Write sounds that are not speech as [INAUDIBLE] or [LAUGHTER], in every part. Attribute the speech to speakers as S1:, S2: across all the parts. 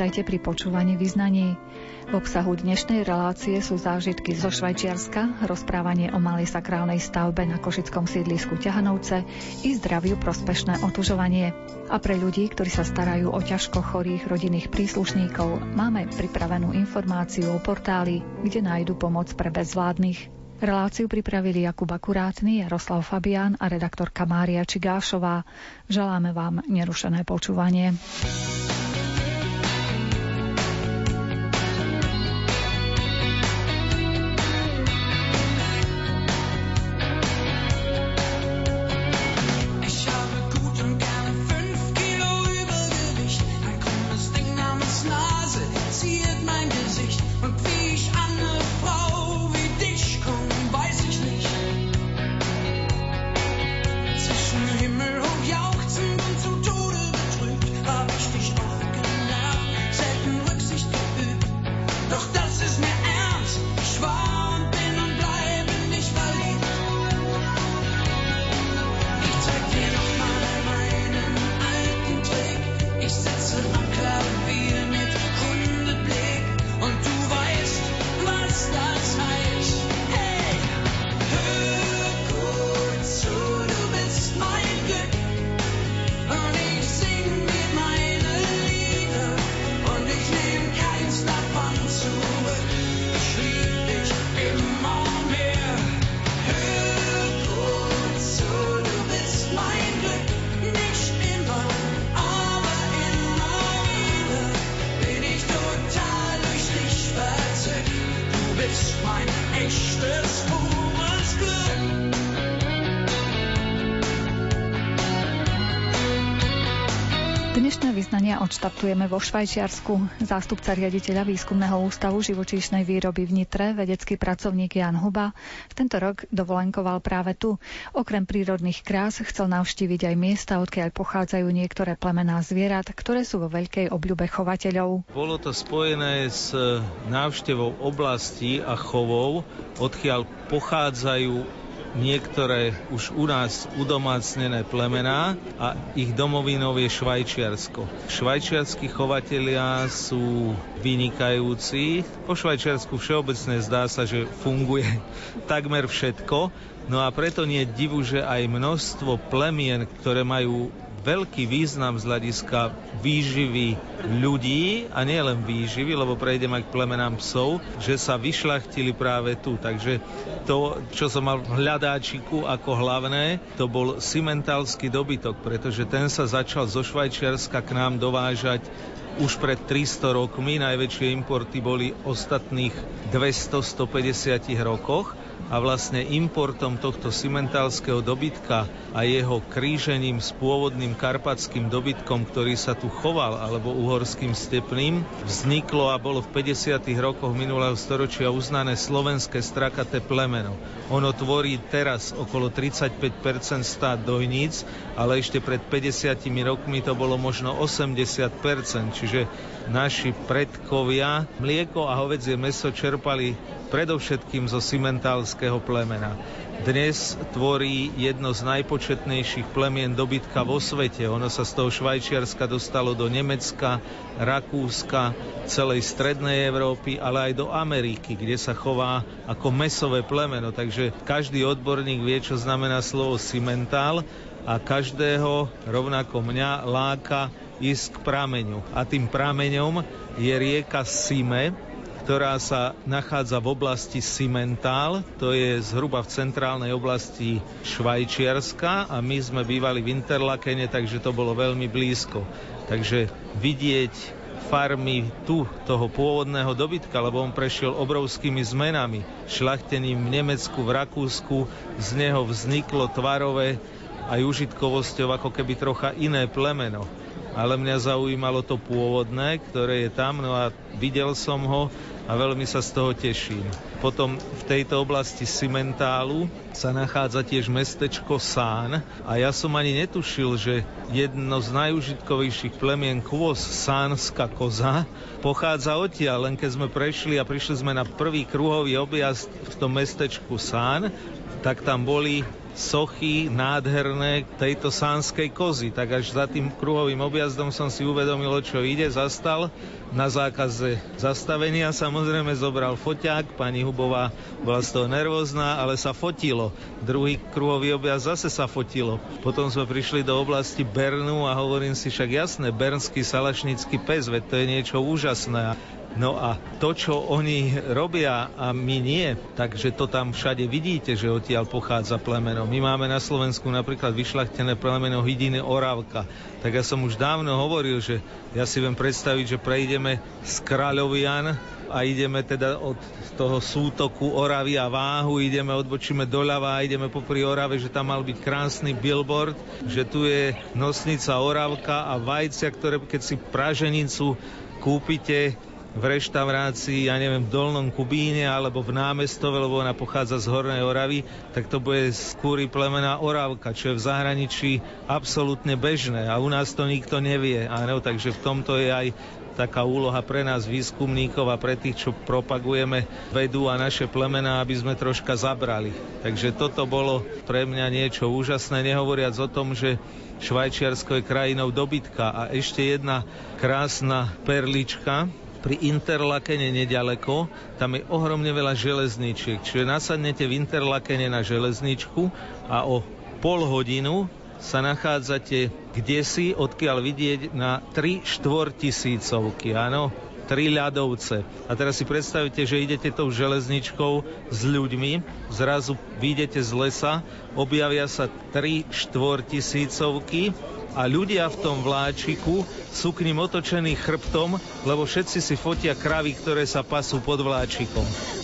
S1: Vítajte pri počúvaní vyznaní. V obsahu dnešnej relácie sú zážitky zo Švajčiarska, rozprávanie o malej sakrálnej stavbe na košickom sídlisku Ťahanovce i zdraviu prospešné otužovanie. A pre ľudí, ktorí sa starajú o ťažko chorých rodinných príslušníkov, máme pripravenú informáciu o portáli, kde nájdu pomoc pre bezvládnych. Reláciu pripravili Jakub Akurátny, Jaroslav Fabián a redaktorka Mária Čigášová. Želáme vám nerušené počúvanie. Odštartujeme vo Švajčiarsku. Zástupca riaditeľa Výskumného ústavu živočíšnej výroby v Nitre, vedecký pracovník Jan Huba, tento rok dovolenkoval práve tu. Okrem prírodných krás chcel navštíviť aj miesta, odkiaľ pochádzajú niektoré plemená zvierat, ktoré sú vo veľkej obľube chovateľov.
S2: Bolo to spojené s návštevou oblastí a chovov, odkiaľ pochádzajú niektoré už u nás udomácnené plemená a ich domovinou je Švajčiarsko. Švajčiarskí chovatelia sú vynikajúci. Po Švajčiarsku všeobecne zdá sa, že funguje [LAUGHS] takmer všetko. No a preto nie je divu, že aj množstvo plemien, ktoré majú veľký význam z hľadiska výživy ľudí a nie len výživy, lebo prejdem aj k plemenám psov, že sa vyšlachtili práve tu. Takže to, čo som mal v hľadáčiku ako hlavné, to bol simentalský dobytok, pretože ten sa začal zo Švajčiarska k nám dovážať už pred 300 rokmi. Najväčšie importy boli ostatných 200-150 rokoch a vlastne importom tohto simentálskeho dobytka a jeho krížením s pôvodným karpatským dobytkom, ktorý sa tu choval, alebo uhorským stepným, vzniklo a bolo v 50. rokoch minulého storočia uznané slovenské strakaté plemeno. Ono tvorí teraz okolo 35% stát dojníc, ale ešte pred 50 rokmi to bolo možno 80%, čiže naši predkovia mlieko a hovedzie meso čerpali predovšetkým zo simentálskeho plemena. Dnes tvorí jedno z najpočetnejších plemien dobytka vo svete. Ono sa z toho Švajčiarska dostalo do Nemecka, Rakúska, celej strednej Európy, ale aj do Ameriky, kde sa chová ako mesové plemeno. Takže každý odborník vie, čo znamená slovo simentál a každého, rovnako mňa, láka ísť k prameňu. A tým prameňom je rieka Sime, ktorá sa nachádza v oblasti Simentál, to je zhruba v centrálnej oblasti Švajčiarska a my sme bývali v Interlakene, takže to bolo veľmi blízko. Takže vidieť farmy tu, toho pôvodného dobytka, lebo on prešiel obrovskými zmenami. Šlachtením v Nemecku, v Rakúsku, z neho vzniklo tvarové aj užitkovosťou ako keby trocha iné plemeno ale mňa zaujímalo to pôvodné, ktoré je tam, no a videl som ho a veľmi sa z toho teším. Potom v tejto oblasti Simentálu sa nachádza tiež mestečko Sán a ja som ani netušil, že jedno z najúžitkovejších plemien kôz, sánska koza, pochádza odtiaľ, len keď sme prešli a prišli sme na prvý kruhový objazd v tom mestečku Sán, tak tam boli sochy nádherné tejto sánskej kozy. Tak až za tým kruhovým objazdom som si uvedomil, čo ide, zastal na zákaze zastavenia. Samozrejme zobral foťák, pani Hubová bola z toho nervózna, ale sa fotilo. Druhý kruhový objazd zase sa fotilo. Potom sme prišli do oblasti Bernu a hovorím si však jasné, bernský salašnický pes, veď to je niečo úžasné. No a to, čo oni robia a my nie, takže to tam všade vidíte, že odtiaľ pochádza plemeno. My máme na Slovensku napríklad vyšlachtené plemeno Hydiny Oravka. Tak ja som už dávno hovoril, že ja si viem predstaviť, že prejdeme z Kráľovian a ideme teda od toho sútoku Oravy a Váhu, ideme, odbočíme doľava a ideme popri Orave, že tam mal byť krásny billboard, že tu je nosnica Oravka a vajcia, ktoré keď si praženicu kúpite, v reštaurácii, ja neviem, v Dolnom Kubíne alebo v námestove, lebo ona pochádza z Hornej Oravy, tak to bude z kúry plemena Oravka, čo je v zahraničí absolútne bežné a u nás to nikto nevie. Áno, takže v tomto je aj taká úloha pre nás výskumníkov a pre tých, čo propagujeme vedu a naše plemená, aby sme troška zabrali. Takže toto bolo pre mňa niečo úžasné, nehovoriac o tom, že Švajčiarsko je krajinou dobytka a ešte jedna krásna perlička, pri Interlakene nedaleko, tam je ohromne veľa železničiek. Čiže nasadnete v Interlakene na železničku a o pol hodinu sa nachádzate kde si, odkiaľ vidieť na 3 štvortisícovky, áno, tri ľadovce. A teraz si predstavíte, že idete tou železničkou s ľuďmi, zrazu vyjdete z lesa, objavia sa tri štvortisícovky a ľudia v tom vláčiku sú k ním otočení chrbtom, lebo všetci si fotia kravy, ktoré sa pasú pod vláčikom.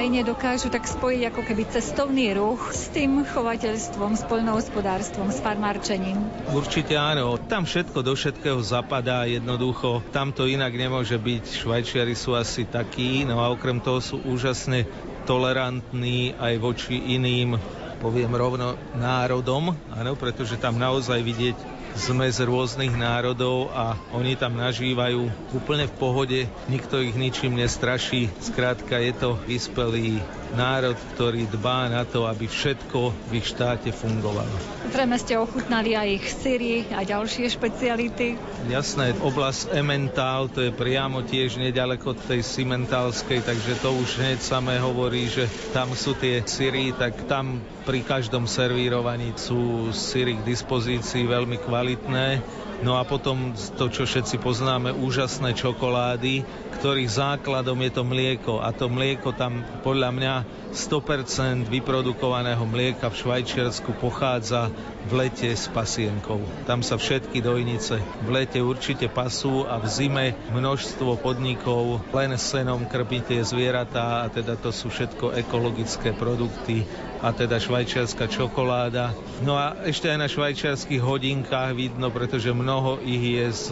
S1: Krajine dokážu tak spojiť ako keby cestovný ruch s tým chovateľstvom, s poľnohospodárstvom, s farmárčením.
S2: Určite áno. Tam všetko do všetkého zapadá jednoducho. Tam to inak nemôže byť. Švajčiari sú asi takí, no a okrem toho sú úžasne tolerantní aj voči iným poviem rovno národom, áno, pretože tam naozaj vidieť zmes rôznych národov a oni tam nažívajú úplne v pohode, nikto ich ničím nestraší. Skrátka je to vyspelý národ, ktorý dbá na to, aby všetko v ich štáte fungovalo.
S1: Zrejme ste ochutnali aj ich syry a ďalšie špeciality.
S2: Jasné, oblasť Emmental, to je priamo tiež nedaleko tej Simentálskej, takže to už hneď samé hovorí, že tam sú tie syry, tak tam pri každom servírovaní sú syry k dispozícii veľmi kvalitné. No a potom to, čo všetci poznáme, úžasné čokolády, ktorých základom je to mlieko. A to mlieko tam podľa mňa 100% vyprodukovaného mlieka v Švajčiarsku pochádza v lete s pasienkou. Tam sa všetky dojnice v lete určite pasú a v zime množstvo podnikov len senom krpí tie zvieratá a teda to sú všetko ekologické produkty a teda švajčiarska čokoláda. No a ešte aj na švajčiarských hodinkách vidno, pretože mnoho ich je s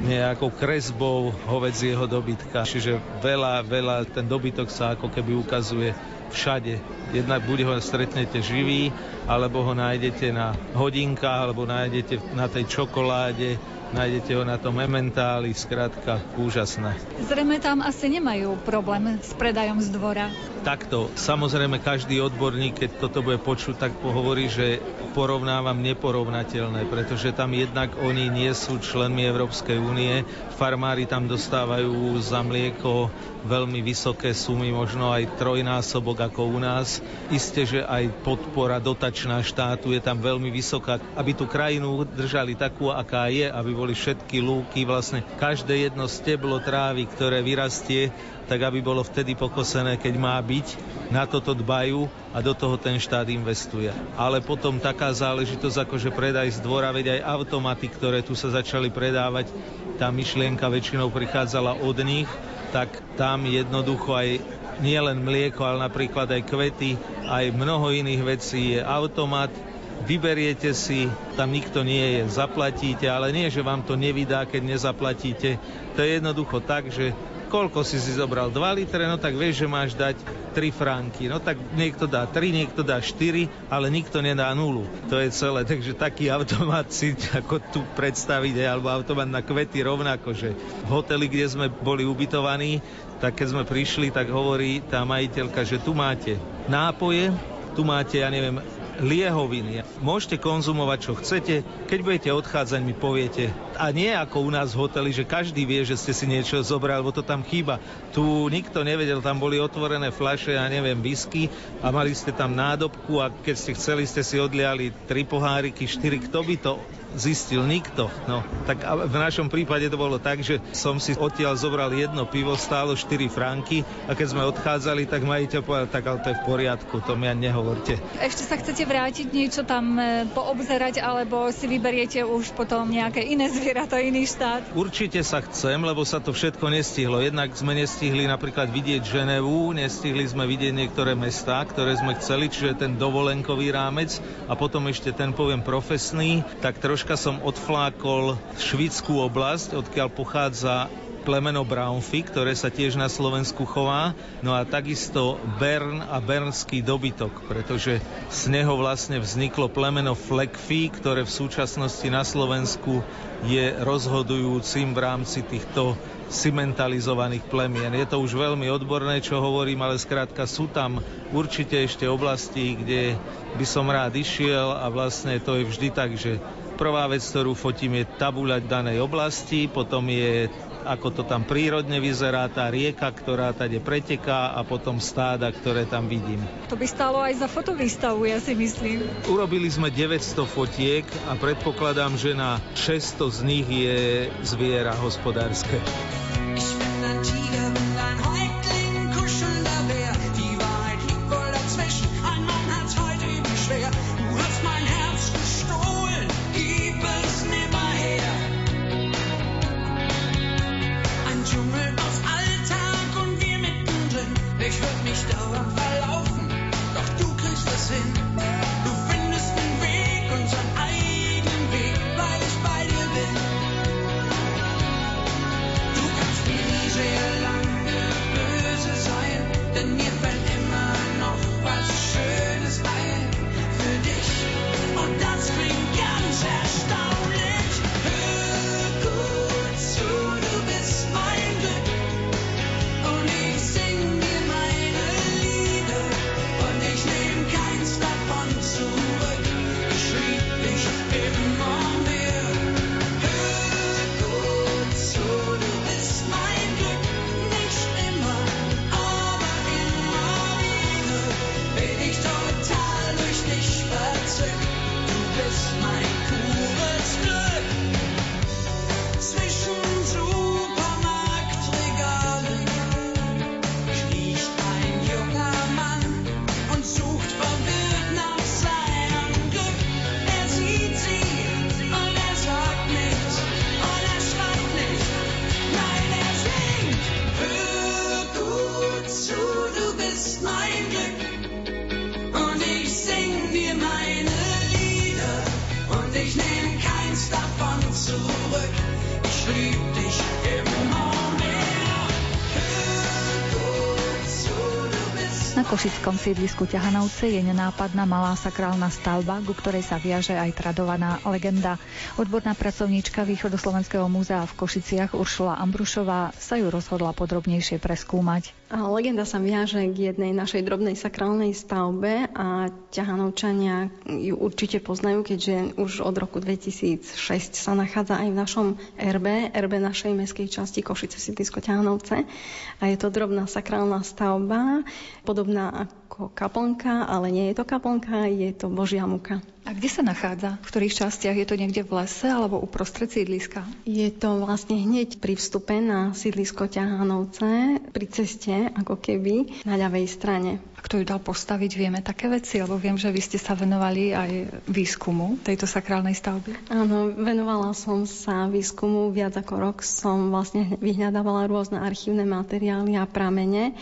S2: nejakou kresbou hovedzieho dobytka. Čiže veľa, veľa ten dobytok sa ako keby ukazuje všade. Jednak buď ho stretnete živý, alebo ho nájdete na hodinkách, alebo nájdete na tej čokoláde, nájdete ho na tom ementáli, skrátka úžasné.
S1: Zrejme tam asi nemajú problém s predajom z dvora.
S2: Takto, samozrejme každý odborník, keď toto bude počuť, tak pohovorí, že porovnávam neporovnateľné, pretože tam jednak oni nie sú členmi Európskej únie, farmári tam dostávajú za mlieko veľmi vysoké sumy, možno aj trojnásobok ako u nás. Isté, že aj podpora dotačná štátu je tam veľmi vysoká, aby tú krajinu držali takú, aká je, aby boli všetky lúky, vlastne každé jedno steblo trávy, ktoré vyrastie, tak aby bolo vtedy pokosené, keď má byť. Na toto dbajú a do toho ten štát investuje. Ale potom taká záležitosť, ako že predaj z dvora, veď aj automaty, ktoré tu sa začali predávať, tá myšlienka väčšinou prichádzala od nich, tak tam jednoducho aj nie len mlieko, ale napríklad aj kvety, aj mnoho iných vecí je automat, vyberiete si, tam nikto nie je, zaplatíte, ale nie, že vám to nevydá, keď nezaplatíte. To je jednoducho tak, že koľko si si zobral 2 litre, no tak vieš, že máš dať 3 franky. No tak niekto dá 3, niekto dá 4, ale nikto nedá nulu. To je celé. [LAUGHS] Takže taký automat si ako tu predstaviť, alebo automat na kvety rovnako, že v hoteli, kde sme boli ubytovaní, tak keď sme prišli, tak hovorí tá majiteľka, že tu máte nápoje, tu máte, ja neviem, liehoviny. Môžete konzumovať, čo chcete. Keď budete odchádzať, mi poviete. A nie ako u nás v hoteli, že každý vie, že ste si niečo zobrali, lebo to tam chýba. Tu nikto nevedel, tam boli otvorené fľaše, ja neviem, whisky a mali ste tam nádobku a keď ste chceli, ste si odliali tri poháriky, štyri. Kto by to zistil nikto. No, tak v našom prípade to bolo tak, že som si odtiaľ zobral jedno pivo, stálo 4 franky a keď sme odchádzali, tak majiteľ povedal, tak ale to je v poriadku, to mi ani nehovorte.
S1: Ešte sa chcete vrátiť niečo tam e, poobzerať, alebo si vyberiete už potom nejaké iné [LAUGHS] zvierato, iný štát?
S2: Určite sa chcem, lebo sa to všetko nestihlo. Jednak sme nestihli napríklad vidieť Ženevu, nestihli sme vidieť niektoré mestá, ktoré sme chceli, čiže ten dovolenkový rámec a potom ešte ten poviem profesný, tak trošku troška som odflákol Švidskú oblasť, odkiaľ pochádza plemeno Brownfy, ktoré sa tiež na Slovensku chová, no a takisto Bern a bernský dobytok, pretože z neho vlastne vzniklo plemeno Fleckfy, ktoré v súčasnosti na Slovensku je rozhodujúcim v rámci týchto cimentalizovaných plemien. Je to už veľmi odborné, čo hovorím, ale skrátka sú tam určite ešte oblasti, kde by som rád išiel a vlastne to je vždy tak, že Prvá vec, ktorú fotím, je tabuľa danej oblasti, potom je ako to tam prírodne vyzerá, tá rieka, ktorá tade preteká a potom stáda, ktoré tam vidím.
S1: To by stalo aj za fotovýstavu, ja si myslím.
S2: Urobili sme 900 fotiek a predpokladám, že na 600 z nich je zviera hospodárske.
S1: mich würde mich da košickom sídlisku Ťahanovce je nenápadná malá sakrálna stavba, ku ktorej sa viaže aj tradovaná legenda. Odborná pracovníčka Východoslovenského múzea v Košiciach Uršula Ambrušová sa ju rozhodla podrobnejšie preskúmať.
S3: A legenda sa viaže k jednej našej drobnej sakrálnej stavbe a ťahanovčania ju určite poznajú, keďže už od roku 2006 sa nachádza aj v našom RB, RB našej meskej časti Košice sídlisko Ťahanovce. A je to drobná sakrálna stavba, podobná ako kaplnka, ale nie je to kaplnka, je to Božia muka.
S1: A kde sa nachádza? V ktorých častiach? Je to niekde v lese alebo uprostred sídliska?
S3: Je to vlastne hneď pri vstupe na sídlisko Ťahanovce, pri ceste ako keby na ľavej strane.
S1: A kto ju dal postaviť? Vieme také veci? Lebo viem, že vy ste sa venovali aj výskumu tejto sakrálnej stavby.
S3: Áno, venovala som sa výskumu viac ako rok. Som vlastne vyhľadávala rôzne archívne materiály a pramene.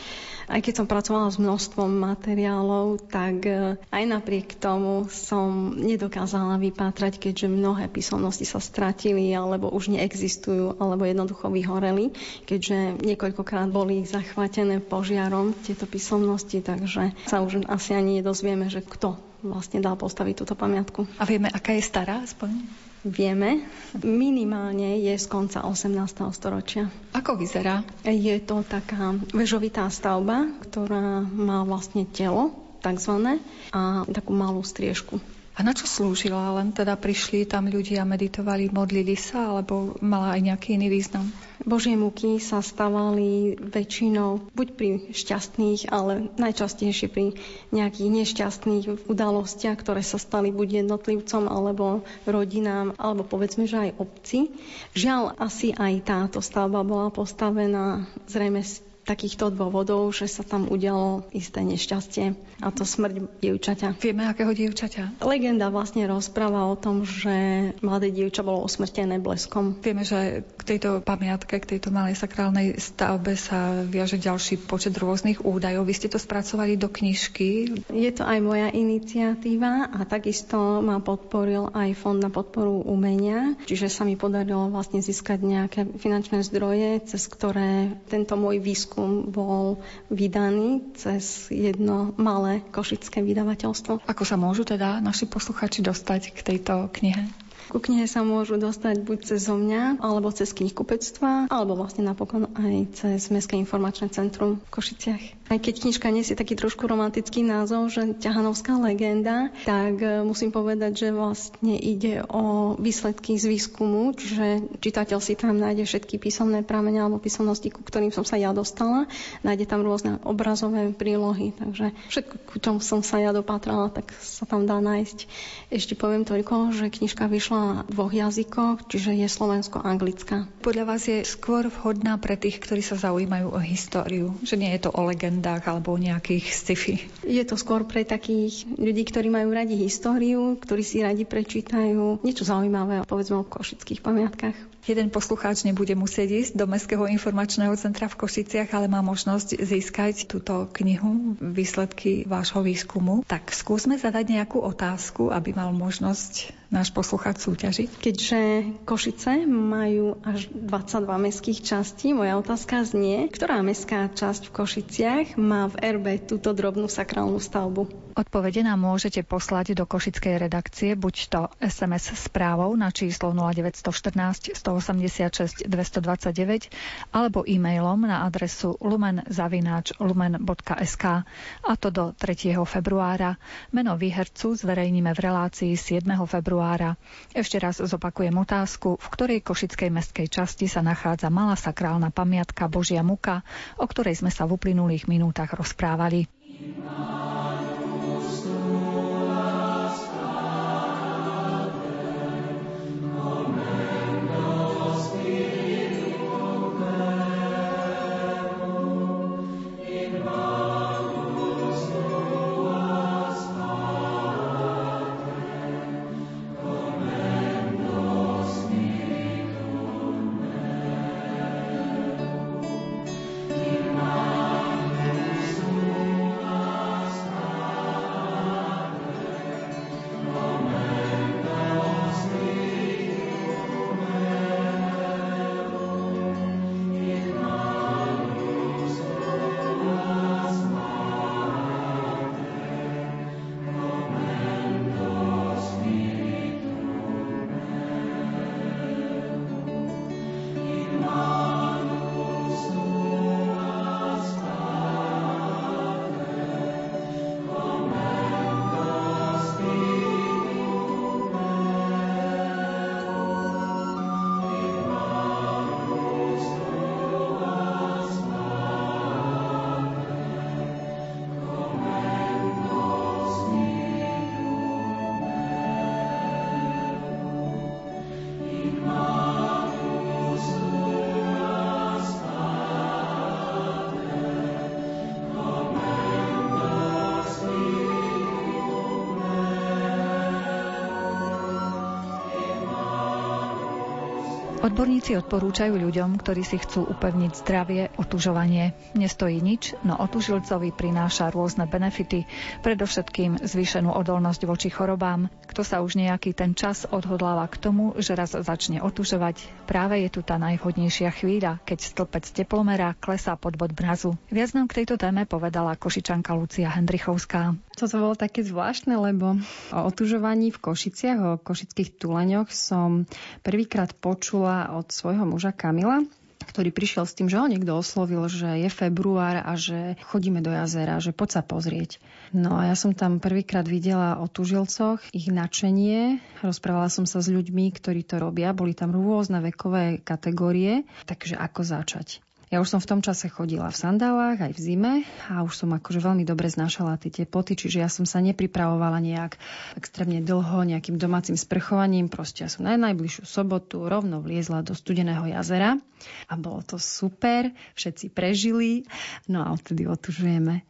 S3: Aj keď som pracovala s množstvom materiálov, tak e, aj napriek tomu som nedokázala vypátrať, keďže mnohé písomnosti sa stratili alebo už neexistujú alebo jednoducho vyhoreli, keďže niekoľkokrát boli zachvatené požiarom tieto písomnosti, takže sa už asi ani nedozvieme, že kto vlastne dal postaviť túto pamiatku.
S1: A vieme, aká je stará aspoň?
S3: Vieme, minimálne je z konca 18. storočia.
S1: Ako vyzerá?
S3: Je to taká vežovitá stavba, ktorá má vlastne telo, takzvané, a takú malú striežku.
S1: A na čo slúžila? Len teda prišli tam ľudia, meditovali, modlili sa, alebo mala aj nejaký iný význam?
S3: Božie muky sa stávali väčšinou buď pri šťastných, ale najčastejšie pri nejakých nešťastných udalostiach, ktoré sa stali buď jednotlivcom, alebo rodinám, alebo povedzme, že aj obci. Žiaľ, asi aj táto stavba bola postavená zrejme takýchto dôvodov, že sa tam udialo isté nešťastie a to smrť dievčaťa.
S1: Vieme, akého dievčaťa?
S3: Legenda vlastne rozpráva o tom, že mladé dievča bolo usmrtené bleskom.
S1: Vieme, že k tejto pamiatke, k tejto malej sakrálnej stavbe sa viaže ďalší počet rôznych údajov. Vy ste to spracovali do knižky?
S3: Je to aj moja iniciatíva a takisto ma podporil aj Fond na podporu umenia, čiže sa mi podarilo vlastne získať nejaké finančné zdroje, cez ktoré tento môj výskum výskum bol vydaný cez jedno malé košické vydavateľstvo.
S1: Ako sa môžu teda naši posluchači dostať k tejto knihe?
S3: Ku knihe sa môžu dostať buď cez mňa, alebo cez knihkupectva, alebo vlastne napokon aj cez Mestské informačné centrum v Košiciach. Aj keď knižka nesie taký trošku romantický názov, že ťahanovská legenda, tak e, musím povedať, že vlastne ide o výsledky z výskumu, čiže čitateľ si tam nájde všetky písomné pramene alebo písomnosti, ku ktorým som sa ja dostala. Nájde tam rôzne obrazové prílohy, takže všetko, ku čom som sa ja dopatrala, tak sa tam dá nájsť. Ešte poviem toľko, že knižka vyšla v dvoch jazykoch, čiže je slovensko-anglická.
S1: Podľa vás je skôr vhodná pre tých, ktorí sa zaujímajú o históriu, že nie je to o legend legendách alebo nejakých sci-fi.
S3: Je to skôr pre takých ľudí, ktorí majú radi históriu, ktorí si radi prečítajú niečo zaujímavé, povedzme o košických pamiatkách.
S1: Jeden poslucháč nebude musieť ísť do Mestského informačného centra v Košiciach, ale má možnosť získať túto knihu, výsledky vášho výskumu. Tak skúsme zadať nejakú otázku, aby mal možnosť náš poslucháč súťažiť.
S3: Keďže Košice majú až 22 mestských častí, moja otázka znie, ktorá mestská časť v Košiciach má v RB túto drobnú sakrálnu stavbu?
S1: Odpovede nám môžete poslať do Košickej redakcie buď to SMS správou na číslo 0914 186 229 alebo e-mailom na adresu lumen.lumen.sk a to do 3. februára. Meno výhercu zverejníme v relácii 7. februára. Ešte raz zopakujem otázku, v ktorej košickej mestskej časti sa nachádza malá sakrálna pamiatka Božia muka, o ktorej sme sa v uplynulých minútach rozprávali. Odborníci odporúčajú ľuďom, ktorí si chcú upevniť zdravie, otužovanie. Nestojí nič, no otužilcovi prináša rôzne benefity, predovšetkým zvýšenú odolnosť voči chorobám. Kto sa už nejaký ten čas odhodláva k tomu, že raz začne otužovať, práve je tu tá najvhodnejšia chvíľa, keď stĺpec teplomera klesá pod bod mrazu. Viac nám k tejto téme povedala košičanka Lucia Hendrichovská.
S4: Toto bolo také zvláštne, lebo o otužovaní v Košiciach, o košických tuleňoch som prvýkrát počula od svojho muža Kamila, ktorý prišiel s tým, že ho niekto oslovil, že je február a že chodíme do jazera, že poď sa pozrieť. No a ja som tam prvýkrát videla o tužilcoch, ich načenie, rozprávala som sa s ľuďmi, ktorí to robia, boli tam rôzne vekové kategórie, takže ako začať. Ja už som v tom čase chodila v sandálach aj v zime a už som akože veľmi dobre znášala tie teploty, čiže ja som sa nepripravovala nejak extrémne dlho nejakým domácim sprchovaním. Proste ja som na najbližšiu sobotu rovno vliezla do studeného jazera a bolo to super, všetci prežili, no a odtedy otužujeme.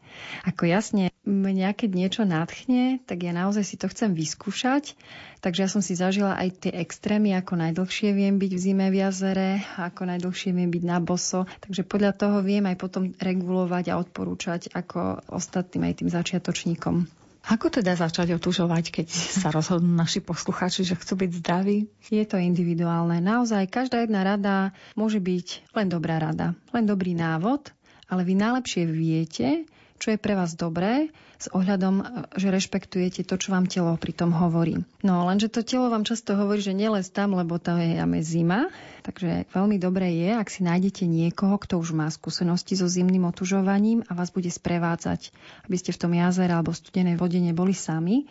S4: Ako jasne, mňa keď niečo nadchne, tak ja naozaj si to chcem vyskúšať, takže ja som si zažila aj tie extrémy, ako najdlhšie viem byť v zime v jazere, ako najdlhšie viem byť na boso, takže podľa toho viem aj potom regulovať a odporúčať ako ostatným aj tým začiatočníkom.
S1: Ako teda začať otužovať, keď sa rozhodnú naši posluchači, že chcú byť zdraví?
S4: Je to individuálne. Naozaj každá jedna rada môže byť len dobrá rada, len dobrý návod, ale vy najlepšie viete, čo je pre vás dobré, s ohľadom, e, že rešpektujete to, čo vám telo pri tom hovorí. No lenže to telo vám často hovorí, že neles tam, lebo to je jame zima, takže veľmi dobré je, ak si nájdete niekoho, kto už má skúsenosti so zimným otužovaním a vás bude sprevádzať, aby ste v tom jazere alebo studenej vode neboli sami.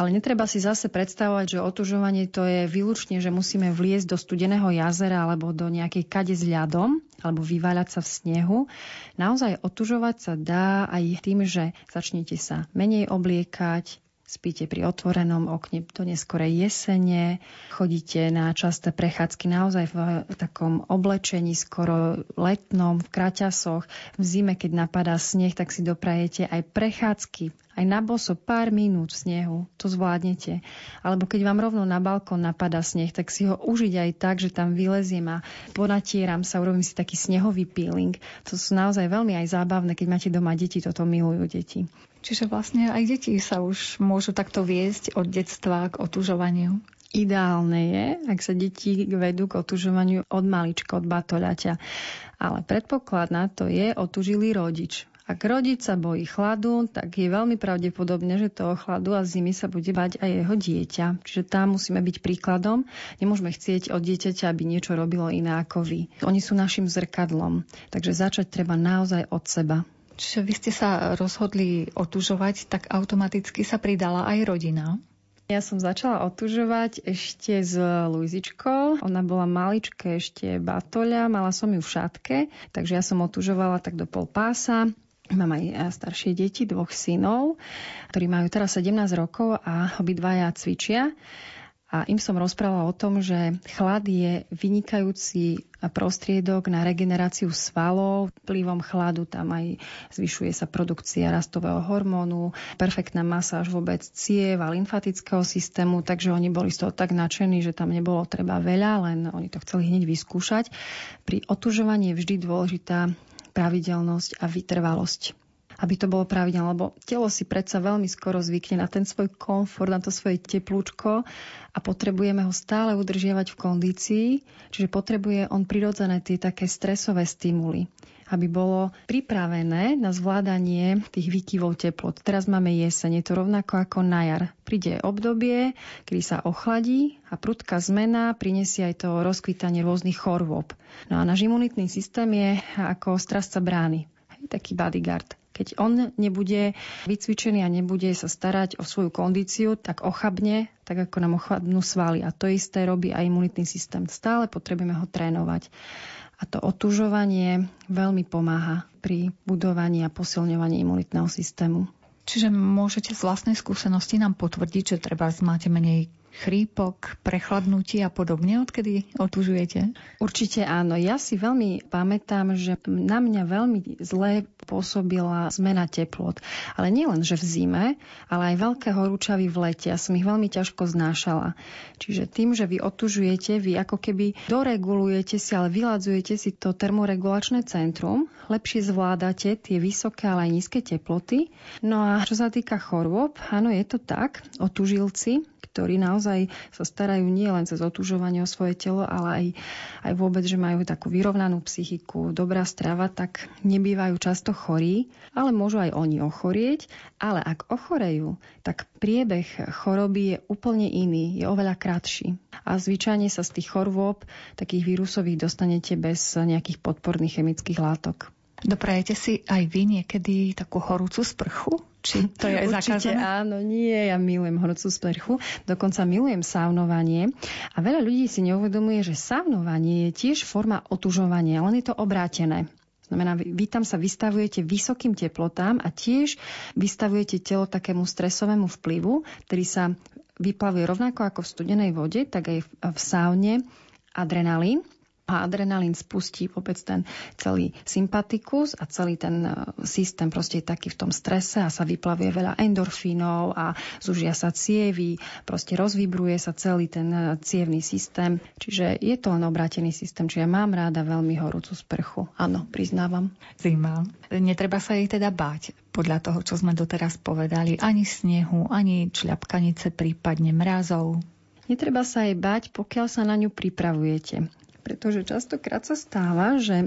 S4: Ale netreba si zase predstavovať, že otužovanie to je výlučne, že musíme vliesť do studeného jazera alebo do nejakej kade s ľadom, alebo vyváľať sa v snehu. Naozaj otužovať sa dá aj tým, že začnete sa menej obliekať, spíte pri otvorenom okne do neskorej jesene, chodíte na časté prechádzky naozaj v takom oblečení, skoro letnom, v kraťasoch. V zime, keď napadá sneh, tak si doprajete aj prechádzky, aj na boso pár minút v snehu, to zvládnete. Alebo keď vám rovno na balkón napadá sneh, tak si ho užiť aj tak, že tam vyleziem a ponatieram sa, urobím si taký snehový peeling. To sú naozaj veľmi aj zábavné, keď máte doma deti, toto milujú deti.
S1: Čiže vlastne aj deti sa už môžu takto viesť od detstva k otužovaniu.
S4: Ideálne je, ak sa deti vedú k otužovaniu od malička, od batoľaťa. Ale predpoklad na to je otužilý rodič. Ak rodič sa bojí chladu, tak je veľmi pravdepodobné, že toho chladu a zimy sa bude bať aj jeho dieťa. Čiže tam musíme byť príkladom. Nemôžeme chcieť od dieťaťa, aby niečo robilo iné ako vy. Oni sú našim zrkadlom. Takže začať treba naozaj od seba.
S1: Čiže vy ste sa rozhodli otužovať, tak automaticky sa pridala aj rodina.
S4: Ja som začala otužovať ešte s Luizičkou. Ona bola malička ešte batoľa, mala som ju v šatke, takže ja som otužovala tak do pol pása. Mám aj staršie deti, dvoch synov, ktorí majú teraz 17 rokov a obidvaja cvičia a im som rozprávala o tom, že chlad je vynikajúci prostriedok na regeneráciu svalov. Vplyvom chladu tam aj zvyšuje sa produkcia rastového hormónu, perfektná masáž vôbec ciev a lymfatického systému, takže oni boli z toho tak nadšení, že tam nebolo treba veľa, len oni to chceli hneď vyskúšať. Pri otužovaní je vždy dôležitá pravidelnosť a vytrvalosť aby to bolo pravidelné, lebo telo si predsa veľmi skoro zvykne na ten svoj komfort, na to svoje teplúčko a potrebujeme ho stále udržiavať v kondícii, čiže potrebuje on prirodzené tie také stresové stimuly aby bolo pripravené na zvládanie tých výkyvov teplot. Teraz máme jeseň, je to rovnako ako na jar. Príde obdobie, kedy sa ochladí a prudká zmena prinesie aj to rozkvitanie rôznych chorôb. No a náš imunitný systém je ako strazca brány, taký bodyguard. Keď on nebude vycvičený a nebude sa starať o svoju kondíciu, tak ochabne, tak ako nám ochabnú svaly. A to isté robí aj imunitný systém. Stále potrebujeme ho trénovať. A to otužovanie veľmi pomáha pri budovaní a posilňovaní imunitného systému.
S1: Čiže môžete z vlastnej skúsenosti nám potvrdiť, že treba máte menej chrípok, prechladnutie a podobne, odkedy otužujete?
S4: Určite áno. Ja si veľmi pamätám, že na mňa veľmi zle pôsobila zmena teplot. Ale nielen, že v zime, ale aj veľké horúčavy v lete. Ja som ich veľmi ťažko znášala. Čiže tým, že vy otužujete, vy ako keby doregulujete si, ale vyladzujete si to termoregulačné centrum, lepšie zvládate tie vysoké, ale aj nízke teploty. No a čo sa týka chorôb, áno, je to tak. Otužilci, ktorí naozaj sa starajú nie len cez otužovanie o svoje telo, ale aj, aj vôbec, že majú takú vyrovnanú psychiku, dobrá strava, tak nebývajú často chorí, ale môžu aj oni ochorieť. Ale ak ochorejú, tak priebeh choroby je úplne iný, je oveľa kratší. A zvyčajne sa z tých chorôb, takých vírusových, dostanete bez nejakých podporných chemických látok.
S1: Doprajete si aj vy niekedy takú horúcu sprchu? Či to je [LAUGHS]
S4: Určite zakázané? áno, nie, ja milujem horúcu sprchu, dokonca milujem saunovanie. A veľa ľudí si neuvedomuje, že saunovanie je tiež forma otužovania, len je to obrátené. Znamená, vy tam sa vystavujete vysokým teplotám a tiež vystavujete telo takému stresovému vplyvu, ktorý sa vyplavuje rovnako ako v studenej vode, tak aj v saune adrenalín a adrenalín spustí vôbec ten celý sympatikus a celý ten e, systém proste je taký v tom strese a sa vyplavuje veľa endorfínov a zužia sa cievy, proste rozvibruje sa celý ten e, cievný systém. Čiže je to len obrátený systém, čiže ja mám ráda veľmi horúcu sprchu. Áno, priznávam.
S1: Zima. Netreba sa jej teda báť podľa toho, čo sme doteraz povedali. Ani snehu, ani čľapkanice, prípadne mrazov.
S4: Netreba sa jej bať, pokiaľ sa na ňu pripravujete pretože častokrát sa stáva, že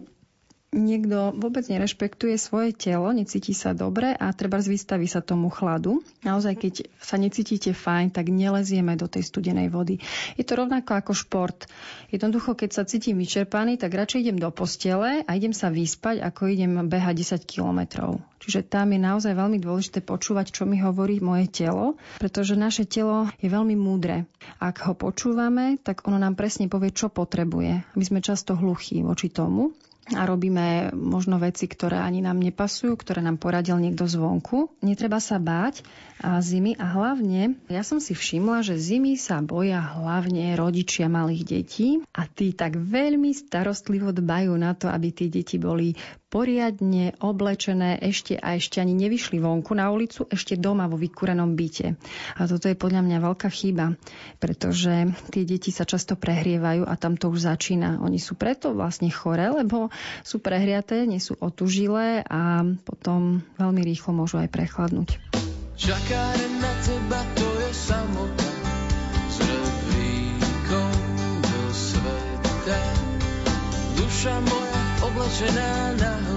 S4: niekto vôbec nerešpektuje svoje telo, necíti sa dobre a treba vystaví sa tomu chladu. Naozaj, keď sa necítite fajn, tak nelezieme do tej studenej vody. Je to rovnako ako šport. Jednoducho, keď sa cítim vyčerpaný, tak radšej idem do postele a idem sa vyspať, ako idem behať 10 kilometrov. Čiže tam je naozaj veľmi dôležité počúvať, čo mi hovorí moje telo, pretože naše telo je veľmi múdre. Ak ho počúvame, tak ono nám presne povie, čo potrebuje. My sme často hluchí voči tomu a robíme možno veci, ktoré ani nám nepasujú, ktoré nám poradil niekto zvonku. Netreba sa báť a zimy a hlavne, ja som si všimla, že zimy sa boja hlavne rodičia malých detí a tí tak veľmi starostlivo dbajú na to, aby tie deti boli poriadne oblečené ešte a ešte ani nevyšli vonku na ulicu, ešte doma vo vykúrenom byte. A toto je podľa mňa veľká chyba, pretože tie deti sa často prehrievajú a tam to už začína. Oni sú preto vlastne chore, lebo sú prehriaté, nie sú otužilé a potom veľmi rýchlo môžu aj prechladnúť. Čaká na teba, to je samota s do sveta. Duša moja oblečená nahota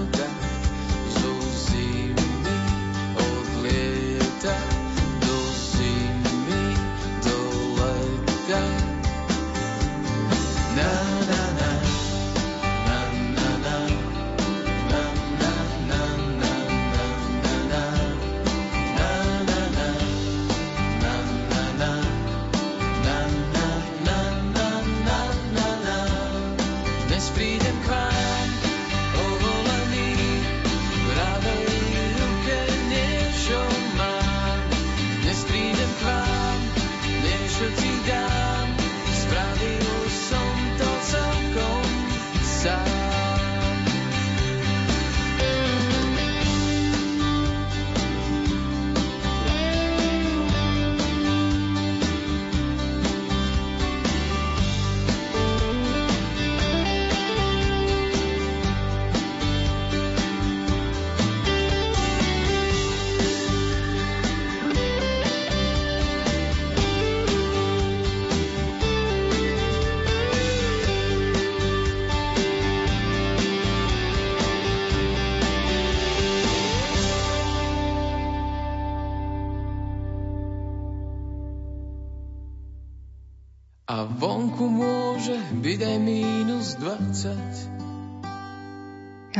S4: môže byť aj mínus 20.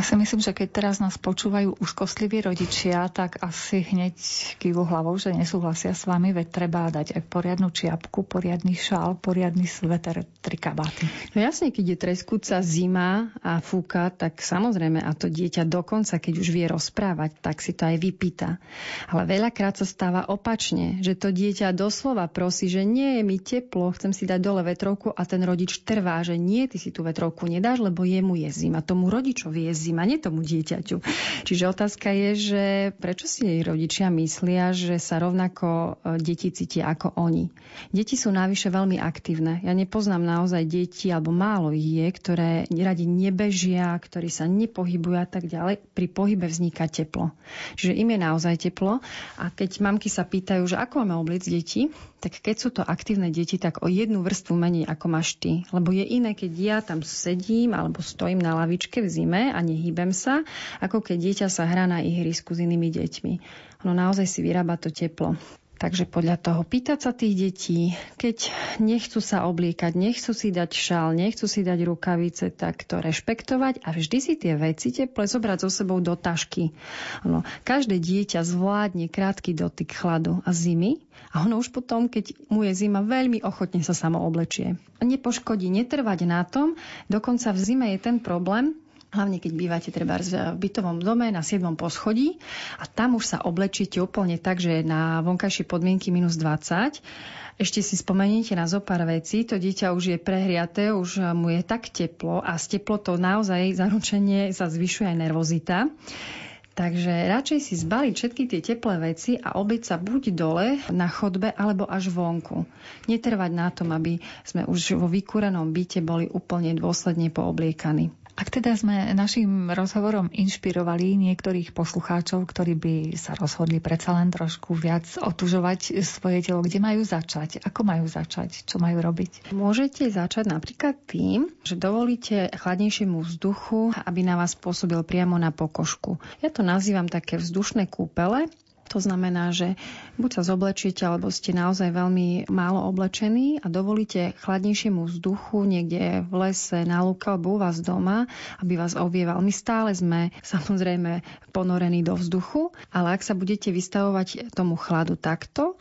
S1: Ja si myslím, že keď teraz nás počúvajú úzkostliví rodičia, tak asi hneď kývu hlavou, že nesúhlasia s vami, veď treba dať aj poriadnu čiapku, poriadny šál, poriadny sveter, tri kabáty.
S4: No jasne, keď je treskúca zima a fúka, tak samozrejme, a to dieťa dokonca, keď už vie rozprávať, tak si to aj vypýta. Ale veľakrát sa stáva opačne, že to dieťa doslova prosí, že nie je mi teplo, chcem si dať dole vetrovku a ten rodič trvá, že nie, ty si tú vetrovku nedáš, lebo jemu je zima. Tomu rodičovi je zima, nie tomu dieťaťu. Čiže otázka je, že prečo si jej rodičia myslia, že sa rovnako e, deti cítia ako oni. Deti sú návyše veľmi aktívne. Ja nepoznám naozaj deti, alebo málo ich je, ktoré radi nebežia, ktorí sa nepohybujú a tak ďalej. Pri pohybe vzniká teplo. Čiže im je naozaj teplo. A keď mamky sa pýtajú, že ako máme obliec deti, tak keď sú to aktívne deti, tak o jednu vrstvu menej ako máš ty. Lebo je iné, keď ja tam sedím alebo stojím na lavičke v zime a nehýbem sa, ako keď dieťa sa hrá na ihrisku s inými deťmi. Ono naozaj si vyrába to teplo. Takže podľa toho pýtať sa tých detí, keď nechcú sa obliekať, nechcú si dať šál, nechcú si dať rukavice, tak to rešpektovať a vždy si tie veci teple zobrať so sebou do tašky. Ono, každé dieťa zvládne krátky dotyk chladu a zimy a ono už potom, keď mu je zima, veľmi ochotne sa samo oblečie. Nepoškodí netrvať na tom, dokonca v zime je ten problém, hlavne keď bývate treba v bytovom dome na 7. poschodí a tam už sa oblečíte úplne tak, že na vonkajšie podmienky minus 20 ešte si spomeniete na zo pár vecí, to dieťa už je prehriaté, už mu je tak teplo a s teplotou naozaj zaručenie sa zvyšuje aj nervozita. Takže radšej si zbaliť všetky tie teplé veci a obliť sa buď dole na chodbe alebo až vonku. Netrvať na tom, aby sme už vo vykúrenom byte boli úplne dôsledne poobliekaní.
S1: Ak teda sme našim rozhovorom inšpirovali niektorých poslucháčov, ktorí by sa rozhodli predsa len trošku viac otužovať svoje telo, kde majú začať? Ako majú začať? Čo majú robiť?
S4: Môžete začať napríklad tým, že dovolíte chladnejšiemu vzduchu, aby na vás pôsobil priamo na pokožku. Ja to nazývam také vzdušné kúpele, to znamená, že buď sa zoblečiete, alebo ste naozaj veľmi málo oblečení a dovolíte chladnejšiemu vzduchu niekde v lese, na lúke alebo u vás doma, aby vás ovieval. My stále sme [LAUGHS] samozrejme ponorení do vzduchu, ale ak sa budete vystavovať tomu chladu takto,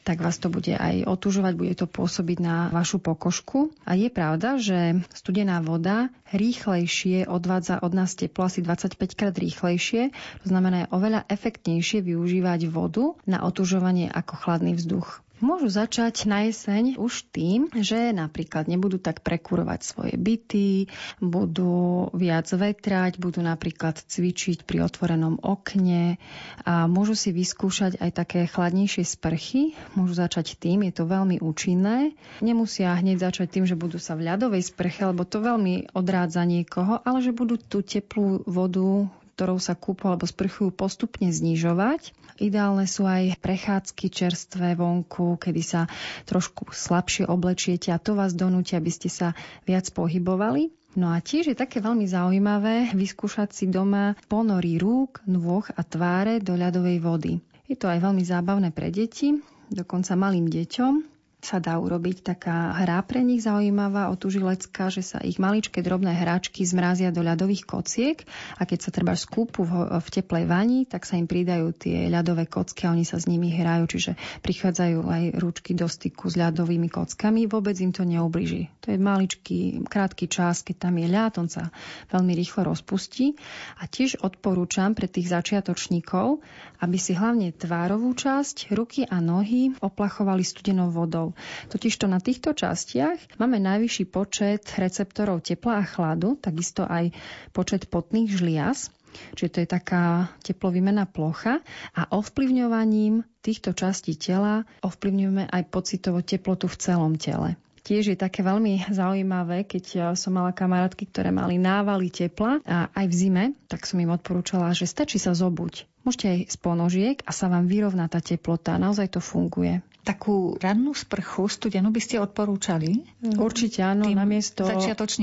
S4: tak vás to bude aj otužovať, bude to pôsobiť na vašu pokožku. A je pravda, že studená voda rýchlejšie odvádza od nás teplo asi 25 krát rýchlejšie. To znamená, je oveľa efektnejšie využívať vodu na otužovanie ako chladný vzduch. Môžu začať na jeseň už tým, že napríklad nebudú tak prekurovať svoje byty, budú viac vetrať, budú napríklad cvičiť pri otvorenom okne a môžu si vyskúšať aj také chladnejšie sprchy. Môžu začať tým, je to veľmi účinné. Nemusia hneď začať tým, že budú sa v ľadovej sprche, lebo to veľmi odrádza niekoho, ale že budú tú teplú vodu ktorou sa kúpu alebo sprchujú postupne znižovať. Ideálne sú aj prechádzky čerstvé vonku, kedy sa trošku slabšie oblečiete a to vás donúti, aby ste sa viac pohybovali. No a tiež je také veľmi zaujímavé vyskúšať si doma ponory rúk, nôh a tváre do ľadovej vody. Je to aj veľmi zábavné pre deti, dokonca malým deťom sa dá urobiť taká hra pre nich zaujímavá, otužilecká, že sa ich maličké drobné hráčky zmrazia do ľadových kociek a keď sa treba skúpu v, v teplej vani, tak sa im pridajú tie ľadové kocky a oni sa s nimi hrajú, čiže prichádzajú aj ručky do styku s ľadovými kockami, vôbec im to neubliží. To je maličký, krátky čas, keď tam je ľad, on sa veľmi rýchlo rozpustí a tiež odporúčam pre tých začiatočníkov, aby si hlavne tvárovú časť, ruky a nohy oplachovali studenou vodou. Totižto na týchto častiach máme najvyšší počet receptorov tepla a chladu, takisto aj počet potných žliaz, Čiže to je taká teplovymená plocha a ovplyvňovaním týchto častí tela ovplyvňujeme aj pocitovo teplotu v celom tele. Tiež je také veľmi zaujímavé, keď som mala kamarátky, ktoré mali návaly tepla a aj v zime, tak som im odporúčala, že stačí sa zobuť. Môžete aj z ponožiek a sa vám vyrovná tá teplota. Naozaj to funguje.
S1: Takú rannú sprchu studenú by ste odporúčali?
S4: Mm. Určite áno, na miesto